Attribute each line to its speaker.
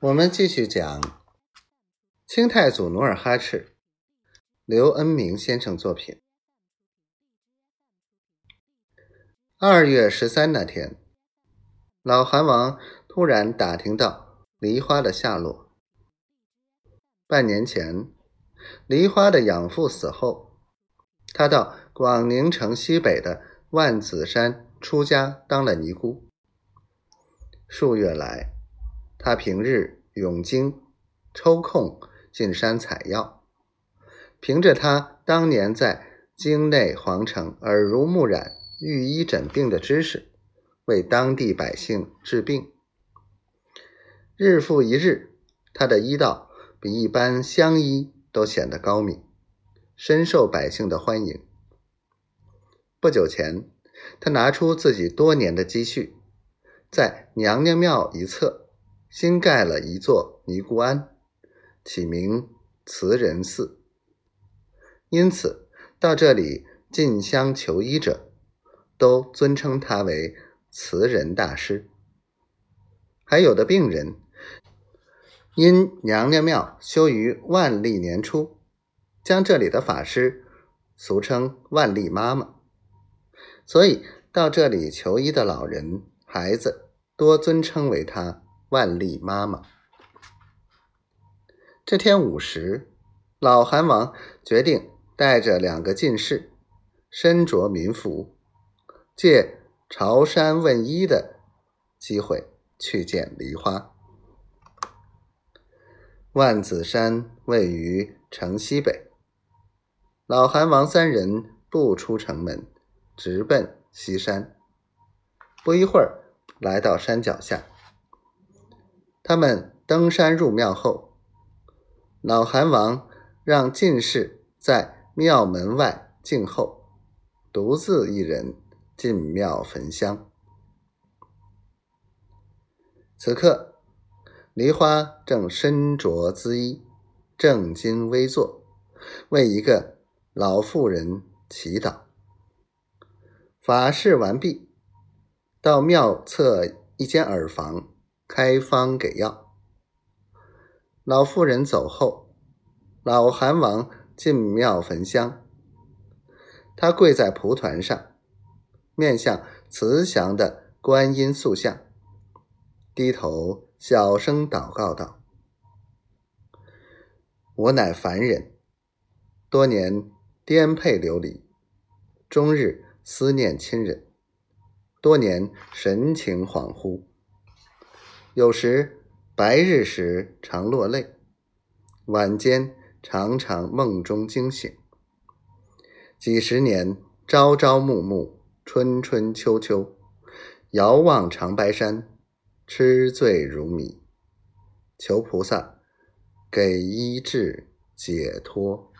Speaker 1: 我们继续讲清太祖努尔哈赤，刘恩明先生作品。二月十三那天，老韩王突然打听到梨花的下落。半年前，梨花的养父死后，他到广宁城西北的万子山出家当了尼姑。数月来。他平日永经抽空进山采药，凭着他当年在京内皇城耳濡目染御医诊病的知识，为当地百姓治病。日复一日，他的医道比一般乡医都显得高明，深受百姓的欢迎。不久前，他拿出自己多年的积蓄，在娘娘庙一侧。新盖了一座尼姑庵，起名慈仁寺。因此，到这里进香求医者，都尊称他为慈仁大师。还有的病人，因娘娘庙修于万历年初，将这里的法师俗称万历妈妈，所以到这里求医的老人、孩子，多尊称为他。万历妈妈。这天午时，老韩王决定带着两个进士，身着民服，借朝山问医的机会去见梨花。万子山位于城西北，老韩王三人不出城门，直奔西山。不一会儿，来到山脚下。他们登山入庙后，老韩王让进士在庙门外静候，独自一人进庙焚香。此刻，梨花正身着缁衣，正襟危坐，为一个老妇人祈祷。法事完毕，到庙侧一间耳房。开方给药。老妇人走后，老韩王进庙焚香。他跪在蒲团上，面向慈祥的观音塑像，低头小声祷告道：“我乃凡人，多年颠沛流离，终日思念亲人，多年神情恍惚。”有时白日时常落泪，晚间常常梦中惊醒。几十年朝朝暮暮，春春秋秋，遥望长白山，痴醉如迷，求菩萨给医治解脱。